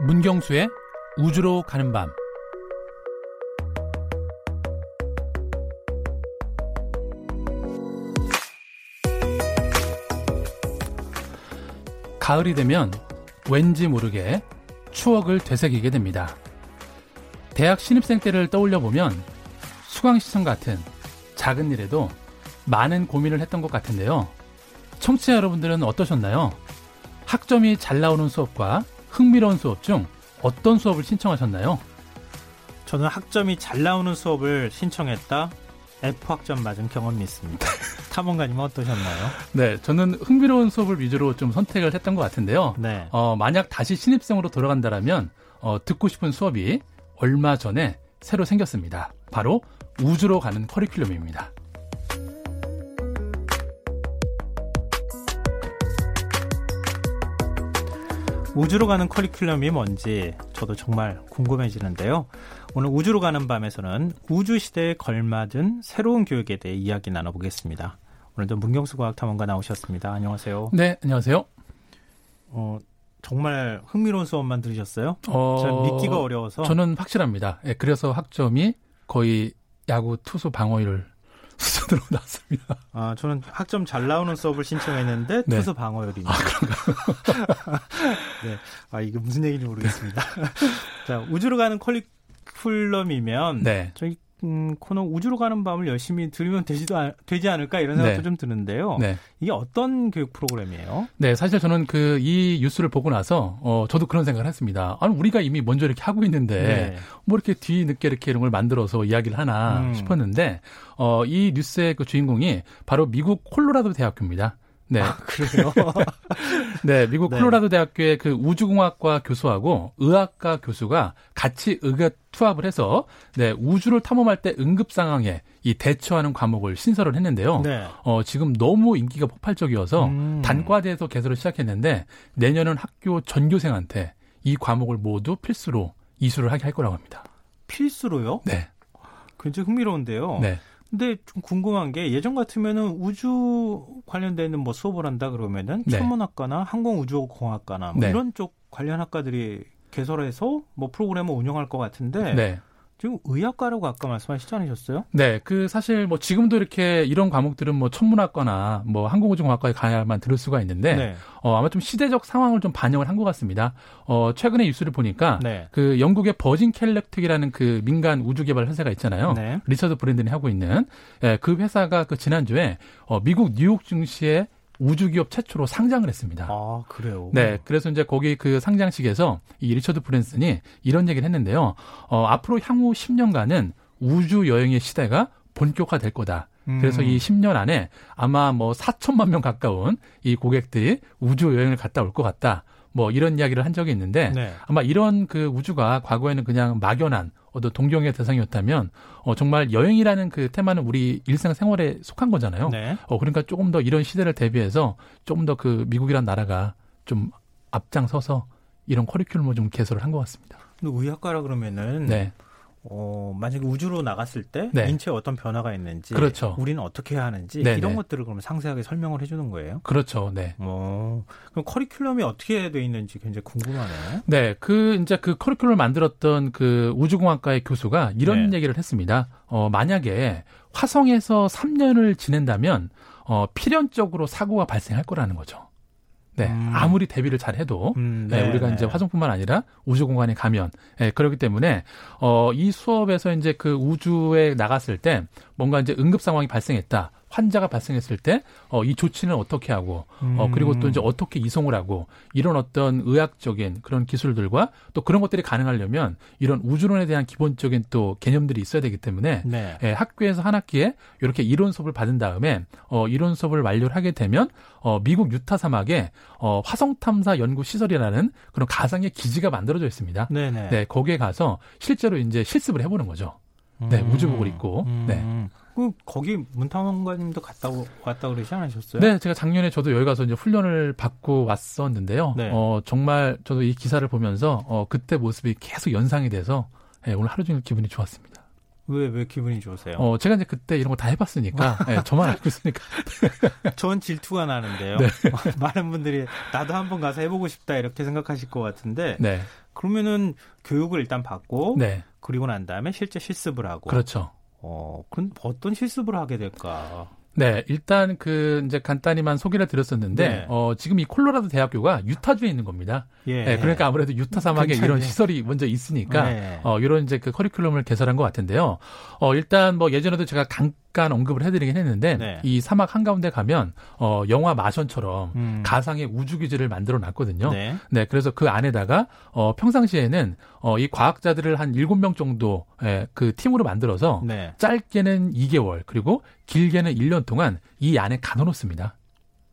문경수의 우주로 가는 밤 가을이 되면 왠지 모르게 추억을 되새기게 됩니다. 대학 신입생 때를 떠올려 보면 수강시청 같은 작은 일에도 많은 고민을 했던 것 같은데요. 청취자 여러분들은 어떠셨나요? 학점이 잘 나오는 수업과 흥미로운 수업 중 어떤 수업을 신청하셨나요? 저는 학점이 잘 나오는 수업을 신청했다. F 학점 맞은 경험이 있습니다. 탐험가님은 어떠셨나요? 네, 저는 흥미로운 수업을 위주로 좀 선택을 했던 것 같은데요. 네. 어, 만약 다시 신입생으로 돌아간다라면 어, 듣고 싶은 수업이 얼마 전에 새로 생겼습니다. 바로 우주로 가는 커리큘럼입니다. 우주로 가는 커리큘럼이 뭔지 저도 정말 궁금해지는데요. 오늘 우주로 가는 밤에서는 우주 시대에 걸맞은 새로운 교육에 대해 이야기 나눠보겠습니다. 오늘도 문경수 과학탐험가 나오셨습니다. 안녕하세요. 네, 안녕하세요. 어, 정말 흥미로운 수업만 들으셨어요? 어, 전 믿기가 어려워서. 저는 확실합니다. 예, 그래서 학점이 거의 야구 투수 방어율 수준으로 나왔습니다. 아, 저는 학점 잘 나오는 수업을 신청했는데 네. 투수 방어율입니다. 아, 그런가요? 네. 아, 이게 무슨 얘기인지 모르겠습니다. 자, 우주로 가는 커리큘럼이면 네. 저희 음, 코너 우주로 가는 밤을 열심히 들으면 되지도 않, 되지 않을까 이런 생각도 네. 좀 드는데요. 네. 이게 어떤 교육 프로그램이에요? 네, 사실 저는 그 이 뉴스를 보고 나서 어 저도 그런 생각을 했습니다. 아니 우리가 이미 먼저 이렇게 하고 있는데 네. 뭐 이렇게 뒤늦게 이렇게 이런 걸 만들어서 이야기를 하나 음. 싶었는데 어 이 뉴스의 그 주인공이 바로 미국 콜로라도 대학교입니다. 네. 그래요? 네, 미국 네. 콜로라도 대학교의 그 우주공학과 교수하고 의학과 교수가 같이 의견 투합을 해서 네, 우주를 탐험할 때 응급 상황에 이 대처하는 과목을 신설을 했는데요. 네. 어, 지금 너무 인기가 폭발적이어서 음. 단과대에서 개설을 시작했는데 내년은 학교 전교생한테 이 과목을 모두 필수로 이수를 하게 할 거라고 합니다. 필수로요? 네. 굉장히 흥미로운데요. 네. 근데 좀 궁금한 게 예전 같으면은 우주 관련되는 뭐 수업을 한다 그러면은 네. 천문학과나 항공우주공학과나 뭐 네. 이런 쪽 관련 학과들이 개설해서 뭐 프로그램을 운영할 것 같은데 네. 지금 의학과라고 아까 말씀하시지 않으셨어요? 네, 그 사실 뭐 지금도 이렇게 이런 과목들은 뭐 천문학과나 뭐 항공우주공학과에 가야만 들을 수가 있는데 네. 어, 아마 좀 시대적 상황을 좀 반영을 한 것 같습니다. 어, 최근에 뉴스를 보니까 네. 그 영국의 버진 갤럭틱이라는 그 민간 우주 개발 회사가 있잖아요. 네. 리처드 브랜슨이 하고 있는 예, 그 회사가 그 지난주에 어, 미국 뉴욕 증시에 우주 기업 최초로 상장을 했습니다. 아, 그래요. 네, 그래서 이제 거기 그 상장식에서 이 리처드 브랜슨이 이런 얘기를 했는데요. 어, 앞으로 향후 10년간은 우주 여행의 시대가 본격화될 거다. 그래서 음. 이 10년 안에 아마 뭐 4천만 명 가까운 이 고객들이 우주 여행을 갔다 올 것 같다. 뭐 이런 이야기를 한 적이 있는데 네. 아마 이런 그 우주가 과거에는 그냥 막연한 어떤 동경의 대상이었다면 어, 정말 여행이라는 그 테마는 우리 일상 생활에 속한 거잖아요. 네. 어, 그러니까 조금 더 이런 시대를 대비해서 조금 더 그 미국이란 나라가 좀 앞장서서 이런 커리큘럼을 좀 개설을 한 것 같습니다. 근데 의학과라 그러면은 네. 어, 만약에 우주로 나갔을 때 네. 인체에 어떤 변화가 있는지 그렇죠. 우리는 어떻게 해야 하는지 네, 이런 네. 것들을 그러면 상세하게 설명을 해 주는 거예요. 그렇죠. 네. 어, 그럼 커리큘럼이 어떻게 돼 있는지 굉장히 궁금하네요. 네, 그 이제 그 커리큘럼을 만들었던 그 우주공학과의 교수가 이런 네. 얘기를 했습니다. 어, 만약에 화성에서 3년을 지낸다면 어, 필연적으로 사고가 발생할 거라는 거죠. 네, 음. 아무리 대비를 잘 해도 음, 네, 우리가 네. 이제 화성뿐만 아니라 우주 공간에 가면 예, 그렇기 때문에 어, 이 수업에서 이제 그 우주에 나갔을 때 뭔가 이제 응급 상황이 발생했다. 환자가 발생했을 때, 어, 이 조치는 어떻게 하고, 어, 그리고 또 이제 어떻게 이송을 하고, 이런 어떤 의학적인 그런 기술들과 또 그런 것들이 가능하려면 이런 우주론에 대한 기본적인 또 개념들이 있어야 되기 때문에 네. 예, 학교에서 한 학기에 이렇게 이론 수업을 받은 다음에 어, 이론 수업을 완료를 하게 되면 어, 미국 유타 사막에 어, 화성 탐사 연구 시설이라는 그런 가상의 기지가 만들어져 있습니다. 네네. 네, 거기에 가서 실제로 이제 실습을 해보는 거죠. 네, 음. 우주복을 입고. 네. 음. 그 거기 문탐원관님도 갔다 오- 왔다 그러지 않으셨어요? 네, 제가 작년에 저도 여기 가서 이제 훈련을 받고 왔었는데요. 네. 어, 정말 저도 이 기사를 보면서 어, 그때 모습이 계속 연상이 돼서 예, 오늘 하루 종일 기분이 좋았습니다. 왜, 왜 기분이 좋으세요? 어, 제가 이제 그때 이런 거 다 해봤으니까, 예, 저만 알고 있으니까. 전 질투가 나는데요. 네. 많은 분들이 나도 한번 가서 해보고 싶다 이렇게 생각하실 것 같은데 네. 그러면은 교육을 일단 받고 네. 그리고 난 다음에 실제 실습을 하고 그렇죠. 어, 그럼 어떤 실습을 하게 될까? 네, 일단 그 이제 간단히만 소개를 드렸었는데 네. 어 지금 이 콜로라도 대학교가 유타주에 있는 겁니다. 예. 네, 그러니까 아무래도 유타 사막에 괜찮네. 이런 시설이 먼저 있으니까 네. 어 이런 이제 그 커리큘럼을 개설한 것 같은데요. 어 일단 뭐 예전에도 제가 잠깐 언급을 해드리긴 했는데 네. 이 사막 한 가운데 가면 어 영화 마션처럼 음. 가상의 우주 기지를 만들어 놨거든요. 네. 네, 그래서 그 안에다가 어 평상시에는 어 이 과학자들을 한 일곱 명 정도 예, 그 팀으로 만들어서 네. 짧게는 2개월 그리고 길게는 1년 동안 이 안에 가둬놓습니다.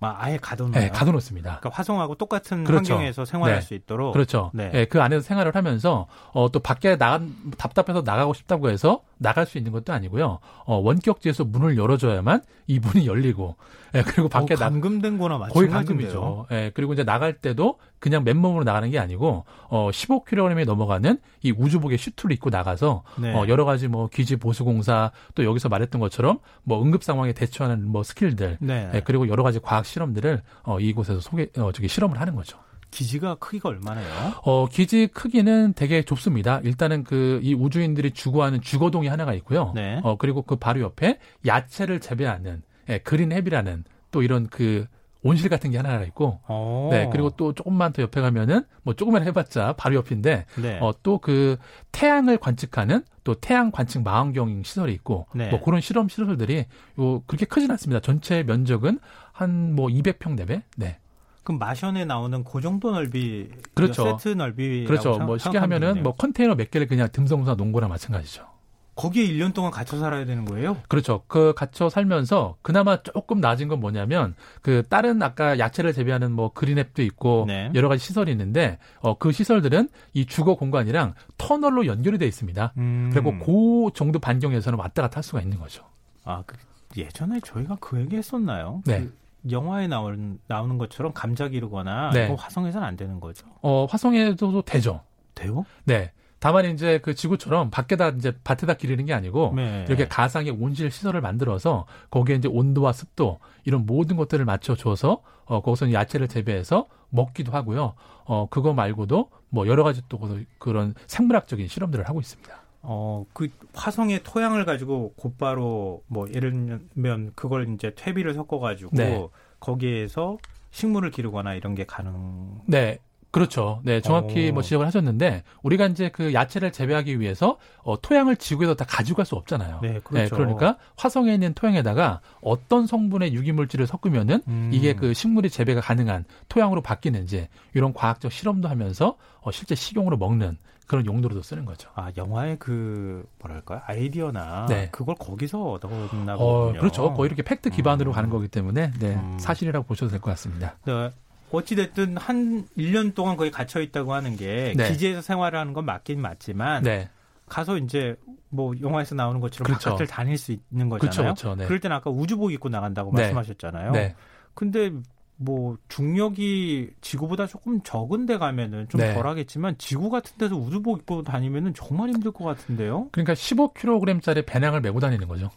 아, 아예 가둬놓아요. 네, 가둬놓습니다. 그러니까 화성하고 똑같은 그렇죠. 환경에서 생활할 네. 수 있도록. 그렇죠. 네. 예, 그 안에서 생활을 하면서 어, 또 밖에 나가 답답해서 나가고 싶다고 해서 나갈 수 있는 것도 아니고요. 어, 원격지에서 문을 열어줘야만 이 문이 열리고 예, 그리고 밖에 어, 나 감금된 거나 거의. 감금이죠. 예, 그리고 이제 나갈 때도 그냥 맨몸으로 나가는 게 아니고 어 15kg이 넘어가는 이 우주복의 슈트를 입고 나가서 네. 어 여러 가지 뭐 기지 보수 공사 또 여기서 말했던 것처럼 뭐 응급 상황에 대처하는 뭐 skill들 네. 예, 그리고 여러 가지 과학 실험들을 어 이곳에서 소개 어 저기 실험을 하는 거죠. 기지가 크기가 얼마나요? 어, 기지 크기는 되게 좁습니다. 일단은 그 이 우주인들이 주거하는 주거동이 하나가 있고요. 네. 어, 그리고 그 바로 옆에 야채를 재배하는 예, 그린헵이라는 또 이런 그 온실 같은 게 하나가 있고 어. 네, 그리고 또 조금만 더 옆에 가면은 뭐 조금만 해봤자 바로 옆인데 네. 어, 또 그 태양을 관측하는 또 태양 관측 망원경 시설이 있고 네. 뭐 그런 실험 시설들이 요 그렇게 크진 않습니다. 전체 면적은 한 뭐 200평 대배. 네. 그럼 마션에 나오는 그 정도 넓이 그렇죠. 세트 넓이 그렇죠. 뭐 쉽게 하면은 뭐 컨테이너 몇 개를 그냥 놓은 거나 마찬가지죠. 거기에 1년 동안 갇혀 살아야 되는 거예요? 그렇죠. 그 갇혀 살면서 그나마 조금 낮은 건 뭐냐면 그 다른 아까 야채를 재배하는 뭐 그린앱도 있고 네. 여러 가지 시설이 있는데 어 그 시설들은 이 주거 공간이랑 터널로 연결이 돼 있습니다. 음. 그리고 그 정도 반경에서는 왔다 갔다 할 수가 있는 거죠. 아, 그 예전에 저희가 그 얘기 했었나요? 네. 그 영화에 나오는, 나오는 것처럼 감자 기르거나 네. 화성에서는 안 되는 거죠. 어 화성에서도 되죠. 돼요? 네. 다만 이제 그 지구처럼 밖에다 이제 밭에다 기르는 게 아니고 네. 이렇게 가상의 온실 시설을 만들어서 거기에 이제 온도와 습도 이런 모든 것들을 맞춰 줘서 어 거기서 야채를 재배해서 먹기도 하고요. 어 그거 말고도 뭐 여러 가지 또 그런 생물학적인 실험들을 하고 있습니다. 어, 그 화성의 토양을 가지고 곧바로 뭐 예를 들면 그걸 이제 퇴비를 섞어 가지고 네. 거기에서 식물을 기르거나 이런 게 가능 네. 그렇죠. 네, 정확히 오. 뭐 지적을 하셨는데 우리가 이제 그 야채를 재배하기 위해서 어, 토양을 지구에서 다 가지고 갈수 없잖아요. 네, 그렇죠. 러니까 화성에 있는 토양에다가 어떤 성분의 유기물질을 섞으면은 음. 이게 그 식물이 재배가 가능한 토양으로 바뀌는지 이런 과학적 실험도 하면서 어, 실제 식용으로 먹는 그런 용도로도 쓰는 거죠. 아, 영화의 그 뭐랄까요? 아이디어나 네. 그걸 거기서 얻어나 어, 보군요. 그렇죠. 거의 이렇게 팩트 기반으로 음. 가는 거기 때문에 네, 음. 사실이라고 보셔도 될 것 같습니다. 네. 어찌됐든 한 1년 동안 거기 갇혀 있다고 하는 게 네. 기지에서 생활을 하는 건 맞긴 맞지만 네, 가서 이제 뭐 영화에서 나오는 것처럼 그렇죠. 바깥을 다닐 수 있는 그렇죠, 거잖아요. 그렇죠. 네. 그럴 때는 아까 우주복 입고 나간다고 네. 말씀하셨잖아요. 네. 근데 뭐 중력이 지구보다 조금 적은 데 가면은 좀 네. 덜하겠지만 지구 같은 데서 우주복 입고 다니면은 정말 힘들 것 같은데요. 그러니까 15kg짜리 배낭을 메고 다니는 거죠.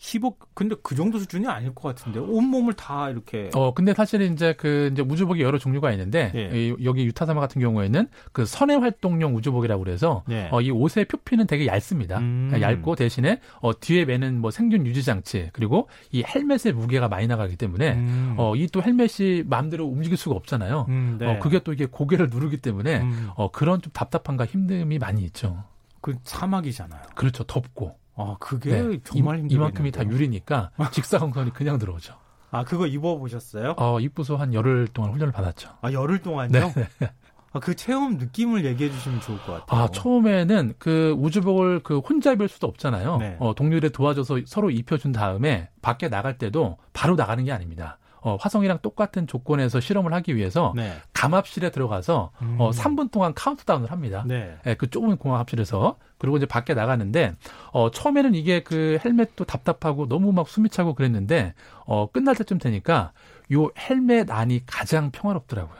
15 근데 그 정도 수준이 아닐 것 같은데 온 몸을 다 이렇게 어, 근데 사실 이제 그 이제 우주복이 여러 종류가 있는데 예. 이- 여기 유타 사막 같은 경우에는 그 선해 활동용 우주복이라고 그래서 네. 어, 이 옷의 표피는 되게 얇습니다. 음. 얇고 대신에 어, 뒤에 매는 뭐 생균 유지 장치 그리고 이 헬멧의 무게가 많이 나가기 때문에 음. 어, 이 또 헬멧이 마음대로 움직일 수가 없잖아요. 음, 네. 어, 그게 또 이게 고개를 누르기 때문에 음, 어, 그런 좀 답답함과 힘듦이 많이 있죠. 그 사막이잖아요. 그렇죠. 덥고. 아 그게 네. 정말 이, 힘들겠네요. 이만큼이 다 유리니까 직사광선이 그냥 들어오죠. 아 그거 입어 보셨어요? 어, 입부소 한 열흘 동안 훈련을 받았죠. 아 열흘 동안요? 네. 아, 그 체험 느낌을 얘기해 주시면 좋을 것 같아요. 아, 처음에는 그 우주복을 그 혼자 입을 수도 없잖아요. 네. 어, 동료들이 도와줘서 서로 입혀준 다음에 밖에 나갈 때도 바로 나가는 게 아닙니다. 어, 화성이랑 똑같은 조건에서 실험을 하기 위해서 네. 감압실에 들어가서 음. 어, 3분 동안 카운트다운을 합니다. 네. 예, 그 좁은 공항합실에서 그리고 이제 밖에 나가는데 어 처음에는 이게 그 헬멧도 답답하고 너무 막 숨이 차고 그랬는데 어 끝날 때쯤 되니까 요 헬멧 안이 가장 평화롭더라고요.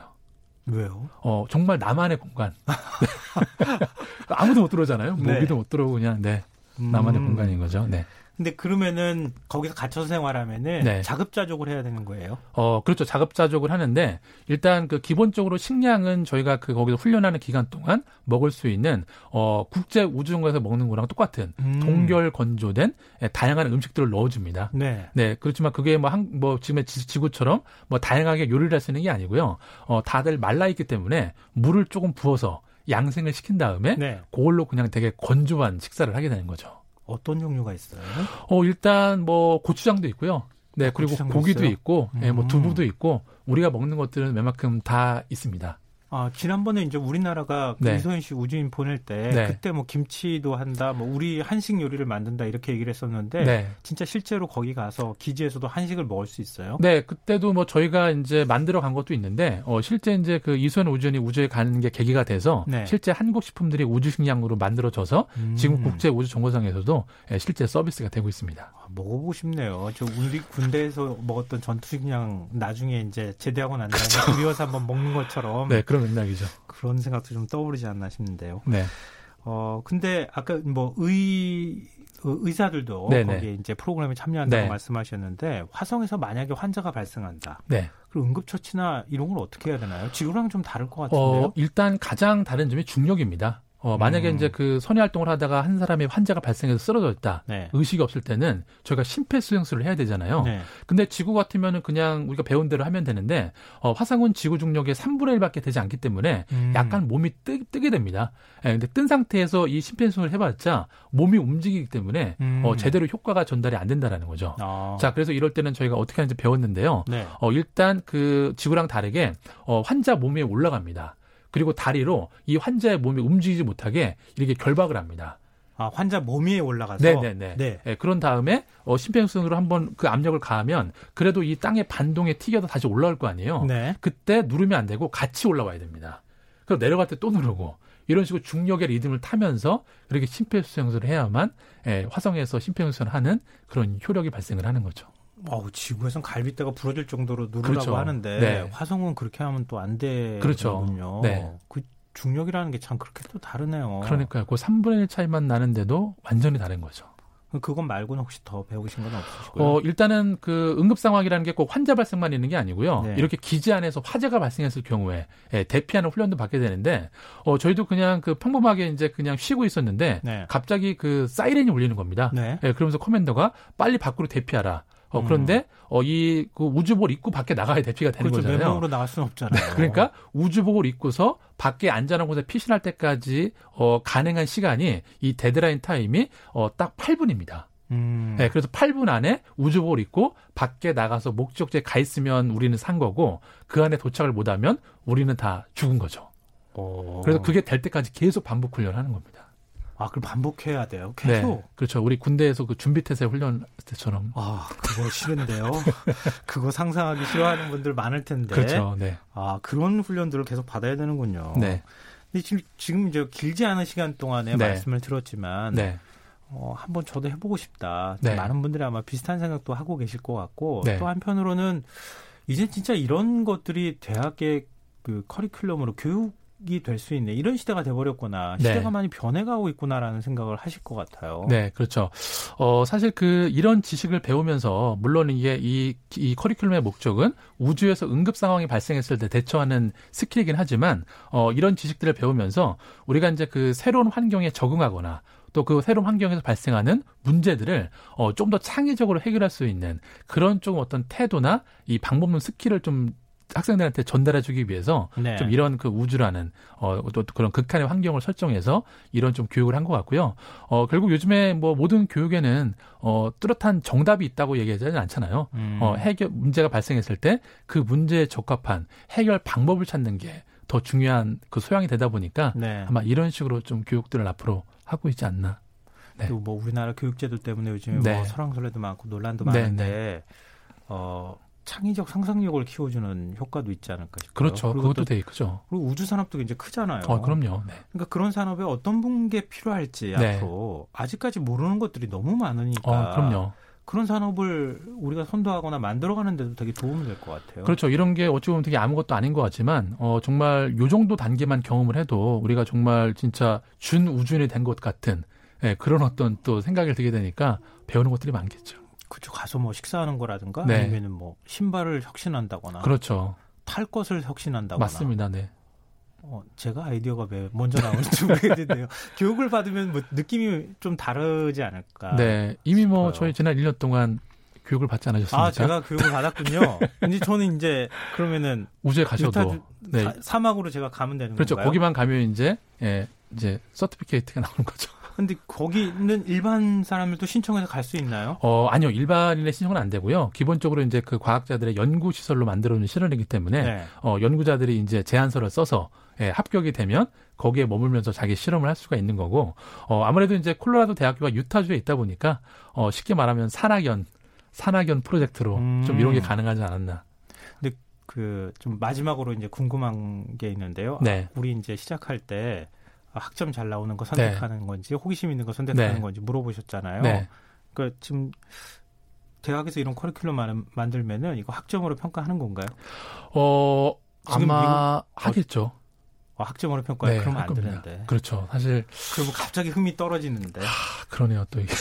왜요? 어 정말 나만의 공간. 아무도 못 들어오잖아요. 네. 모기도 못 들어오고 그냥 네 음. 나만의 공간인 거죠. 네. 근데 그러면은 거기서 갇혀서 생활하면은 네. 자급자족을 해야 되는 거예요? 어, 그렇죠. 자급자족을 하는데 일단 그 기본적으로 식량은 저희가 그 거기서 훈련하는 기간 동안 먹을 수 있는 어 국제 우주정거에서 먹는 거랑 똑같은 음. 동결 건조된 예, 다양한 음식들을 넣어 줍니다. 네. 네. 그렇지만 그게 뭐한뭐 지금의 지구처럼 뭐 다양하게 요리를 할 수 있는 게 아니고요. 어 다들 말라 있기 때문에 물을 조금 부어서 양생을 시킨 다음에 네. 그걸로 그냥 되게 건조한 식사를 하게 되는 거죠. 어떤 종류가 있어요? 어 일단 뭐 고추장도 있고요. 네 아, 그리고 고기도 있어요? 있고, 음. 네, 뭐 두부도 있고 우리가 먹는 것들은 웬만큼 다 있습니다. 아, 지난번에 이제 우리나라가 그 네. 이소연 씨 우주인 보낼 때 네. 그때 뭐 김치도 한다, 뭐 우리 한식 요리를 만든다 이렇게 얘기를 했었는데 네. 진짜 실제로 거기 가서 기지에서도 한식을 먹을 수 있어요? 네, 그때도 뭐 저희가 이제 만들어 간 것도 있는데 어 실제 이제 그 이소연 우주인이 우주에 가는 게 계기가 돼서 네. 실제 한국 식품들이 우주 식량으로 만들어져서 음. 지금 국제 우주 정거장에서도 예, 실제 서비스가 되고 있습니다. 아, 먹어보고 싶네요. 저 우리 군대에서 먹었던 전투 식량 나중에 이제 제대하고 난 다음에 그렇죠. 그리워서 한번 먹는 것처럼 네, 그런 맥락이죠. 그런 생각도 좀 떠오르지 않나 싶는데요. 네. 어 근데 아까 뭐 의 의사들도 네네. 거기에 이제 프로그램에 참여한다고 네. 말씀하셨는데 화성에서 만약에 환자가 발생한다. 네. 그럼 응급처치나 이런 걸 어떻게 해야 되나요? 지구랑 좀 다를 것 같은데요. 어, 일단 가장 다른 점이 중력입니다. 어, 만약에 음. 이제 그 선의 활동을 하다가 한 사람이 환자가 발생해서 쓰러져 있다. 네. 의식이 없을 때는 저희가 심폐소생술을 해야 되잖아요. 네. 근데 지구 같으면은 그냥 우리가 배운 대로 하면 되는데 어, 화성은 지구 중력의 3분의 1밖에 되지 않기 때문에 음. 약간 몸이 뜨, 뜨게 됩니다. 예, 근데 뜬 상태에서 이 심폐소생술을 해봤자 몸이 움직이기 때문에 음. 어, 제대로 효과가 전달이 안 된다라는 거죠. 아. 자, 그래서 이럴 때는 저희가 어떻게 하는지 배웠는데요. 네. 어, 일단 그 지구랑 다르게 어, 환자 몸 위에 올라갑니다. 그리고 다리로 이 환자의 몸이 움직이지 못하게 이렇게 결박을 합니다. 아, 환자 몸 위에 올라가서 네네네. 네. 네. 그런 다음에 어, 심폐소생술로 한번 그 압력을 가하면 그래도 이 땅의 반동에 튀겨서 다시 올라올 거 아니에요. 네. 그때 누르면 안 되고 같이 올라와야 됩니다. 그럼 내려갈 때 또 누르고 이런 식으로 중력의 리듬을 타면서 그렇게 심폐소생술을 해야만 예, 화성에서 심폐소생술을 하는 그런 효력이 발생을 하는 거죠. 어우, 지구에선 갈비뼈가 부러질 정도로 누르라고 그렇죠. 하는데 네. 화성은 그렇게 하면 또 안 되거든요. 그렇죠. 네. 그 중력이라는 게 참 그렇게 또 다르네요. 그러니까요. 그 3분의 1 차이만 나는데도 완전히 다른 거죠. 그건 말고는 혹시 더 배우신 건 없으시고요? 어, 일단은 그 응급 상황이라는 게 꼭 환자 발생만 있는 게 아니고요. 네. 이렇게 기지 안에서 화재가 발생했을 경우에 예, 대피하는 훈련도 받게 되는데 어, 저희도 그냥 그 평범하게 이제 그냥 쉬고 있었는데 네. 갑자기 그 사이렌이 울리는 겁니다. 네. 예, 그러면서 commander가 빨리 밖으로 대피하라. 어, 그런데 음. 어, 이 그 우주복을 입고 밖에 나가야 대피가 되는 그렇죠. 거잖아요. 맨몸으로 나갈 수는 없잖아요. 그러니까 우주복을 입고서 밖에 안전한 곳에 피신할 때까지 어, 가능한 시간이 이 데드라인 타임이 어, 딱 8분입니다. 음. 네, 그래서 8분 안에 우주복을 입고 밖에 나가서 목적지에 가 있으면 우리는 산 거고 그 안에 도착을 못하면 우리는 다 죽은 거죠. 오. 그래서 그게 될 때까지 계속 반복 훈련하는 겁니다. 아, 그럼 반복해야 돼요. 계속. 네, 그렇죠. 우리 군대에서 그 준비 태세 훈련 때처럼. 아, 그거 싫은데요. 그거 상상하기 싫어하는 분들 많을 텐데. 그렇죠. 네. 아, 그런 훈련들을 계속 받아야 되는군요. 네. 근데 지금 지금 이제 길지 않은 시간 동안에 네. 말씀을 들었지만 네. 어, 한번 저도 해보고 싶다. 네. 많은 분들이 아마 비슷한 생각도 하고 계실 것 같고 네. 또 한편으로는 이제 진짜 이런 것들이 대학의 그 커리큘럼으로 교육 이 될 수 있네 이런 시대가 돼버렸구나 시대가 네. 많이 변해가고 있구나라는 생각을 하실 것 같아요. 네, 그렇죠. 어 사실 그 이런 지식을 배우면서 물론 이게 이, 이 커리큘럼의 목적은 우주에서 응급 상황이 발생했을 때 대처하는 스킬이긴 하지만 어 이런 지식들을 배우면서 우리가 이제 그 새로운 환경에 적응하거나 또그 새로운 환경에서 발생하는 문제들을 어, 좀 더 창의적으로 해결할 수 있는 그런 좀 어떤 태도나 이 방법론 스킬을 좀 학생들한테 전달해주기 위해서 네. 좀 이런 그 우주라는 어또 그런 극한의 환경을 설정해서 이런 좀 교육을 한 것 같고요. 어 결국 요즘에 뭐 모든 교육에는 어 뚜렷한 정답이 있다고 얘기하지는 않잖아요. 음. 어 해결 문제가 발생했을 때 그 문제에 적합한 해결 방법을 찾는 게 더 중요한 그 소양이 되다 보니까 네. 아마 이런 식으로 좀 교육들을 앞으로 하고 있지 않나. 네. 뭐 우리나라 교육제도 때문에 요즘에 뭐 네. 뭐 설왕설래도 많고 논란도 네, 많은데 네. 어. 창의적 상상력을 키워주는 효과도 있지 않을까 싶어요. 그렇죠. 그것도 되게 크죠. 그리고 우주 산업도 이제 크잖아요. 어, 그럼요. 네. 그러니까 그런 산업에 어떤 분게 필요할지 네. 앞으로 아직까지 모르는 것들이 너무 많으니까. 어, 그럼요. 그런 산업을 우리가 선도하거나 만들어가는 데도 되게 도움이 될 것 같아요. 그렇죠. 이런 게 어찌 보면 되게 아무것도 아닌 것 같지만, 어, 정말 요 정도 단계만 경험을 해도 우리가 정말 진짜 준 우주인이 된 것 같은 예, 그런 어떤 또 생각을 들게 되니까 배우는 것들이 많겠죠. 그죠. 가서 뭐 식사하는 거라든가 네. 아니면은 뭐 신발을 혁신한다거나. 그렇죠. 탈 것을 혁신한다거나. 맞습니다. 네. 어, 제가 아이디어가 왜 먼저 나오는지 모르겠는데요. 교육을 받으면 뭐 느낌이 좀 다르지 않을까. 네. 이미 뭐 저희 지난 1년 동안 교육을 받지 않으셨습니까? 아, 제가 교육을 받았군요. 근데 저는 이제 그러면은 우주에 가셔도 네. 사막으로 제가 가면 되는 그렇죠. 건가요? 거기만 가면 이제 예, 이제 서티피케이트가 나오는 거죠. 근데 거기는 일반 사람들도 신청해서 갈 수 있나요? 어, 아니요. 일반인의 신청은 안 되고요. 기본적으로 이제 그 과학자들의 연구 시설로 만들어 놓은 실험이기 때문에 네. 어, 연구자들이 이제 제안서를 써서 예, 합격이 되면 거기에 머물면서 자기 실험을 할 수가 있는 거고 어, 아무래도 이제 콜로라도 대학교가 유타주에 있다 보니까 어, 쉽게 말하면 산학연 산학연 프로젝트로 음. 좀 이런 게 가능하지 않았나. 근데 그 좀 마지막으로 이제 궁금한 게 있는데요. 네. 우리 이제 시작할 때 학점 잘 나오는 거 선택하는 네. 건지 호기심 있는 거 선택하는 네. 건지 물어보셨잖아요. 네. 그러니까 지금 대학에서 이런 커리큘럼 만들면은 이거 학점으로 평가하는 건가요? 어 아마 미국, 하겠죠. 어, 학점으로 평가해 네, 그러면 안 되는데. 그렇죠. 사실 그리고 갑자기 흠이 떨어지는데. 하, 그러네요. 또 이게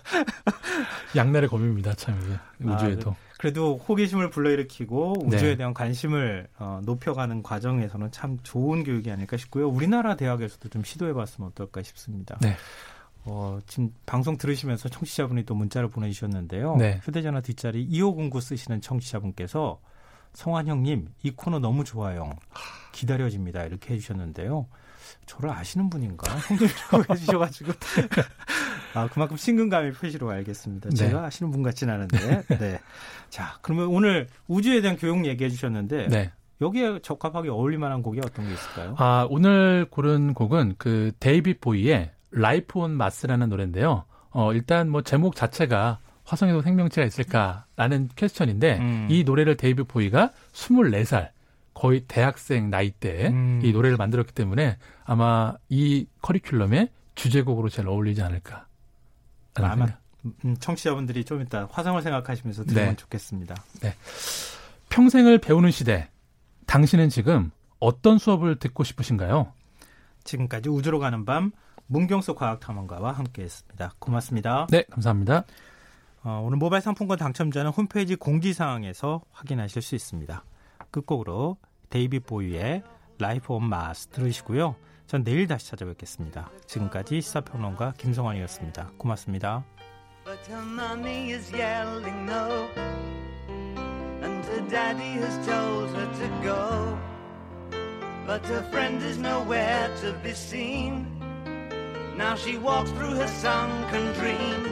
양날의 검입니다. 참 이게 아, 우주에도. 아, 그래도 호기심을 불러일으키고 우주에 네. 대한 관심을 어, 높여가는 과정에서는 참 좋은 교육이 아닐까 싶고요. 우리나라 대학에서도 좀 시도해봤으면 어떨까 싶습니다. 네. 어, 지금 방송 들으시면서 청취자분이 또 문자를 보내주셨는데요. 네. 휴대전화 뒷자리 2509 쓰시는 청취자분께서 성환 형님, 이 코너 너무 좋아요. 기다려집니다. 이렇게 해주셨는데요. 저를 아시는 분인가? 형님이라고 해주셔가지고. 아, 그만큼 친근감의 표시로 알겠습니다. 네. 제가 아시는 분 같진 않은데. 네. 자, 그러면 오늘 우주에 대한 교육 얘기해 주셨는데. 네. 여기에 적합하게 어울릴 만한 곡이 어떤 게 있을까요? 아, 오늘 고른 곡은 그 데이빗 보위의 Life on Mars라는 노래인데요. 어, 일단 뭐 제목 자체가 화성에도 생명체가 있을까라는 question인데 음. 이 노래를 데이빗 보위가 24살 거의 대학생 나이 때이 음. 노래를 만들었기 때문에 아마 이 커리큘럼의 주제곡으로 제일 어울리지 않을까. 아마 음, 청취자분들이 좀 이따 화성을 생각하시면서 들으면 네. 좋겠습니다. 네. 평생을 배우는 시대. 당신은 지금 어떤 수업을 듣고 싶으신가요? 지금까지 우주로 가는 밤 문경수 과학탐험가와 함께했습니다. 고맙습니다. 네, 감사합니다. 어, 오늘 모바일 상품권 당첨자는 홈페이지 공지사항에서 확인하실 수 있습니다. 끝곡으로 데이비 보이의 라이프 온 마스 들으시고요. 전 내일 다시 찾아뵙겠습니다. 지금까지 시사평론가 김성환이었습니다. 고맙습니다. But her mommy is yelling no And her daddy has told her to go But her friend is nowhere to be seen Now she walks through her sunken dream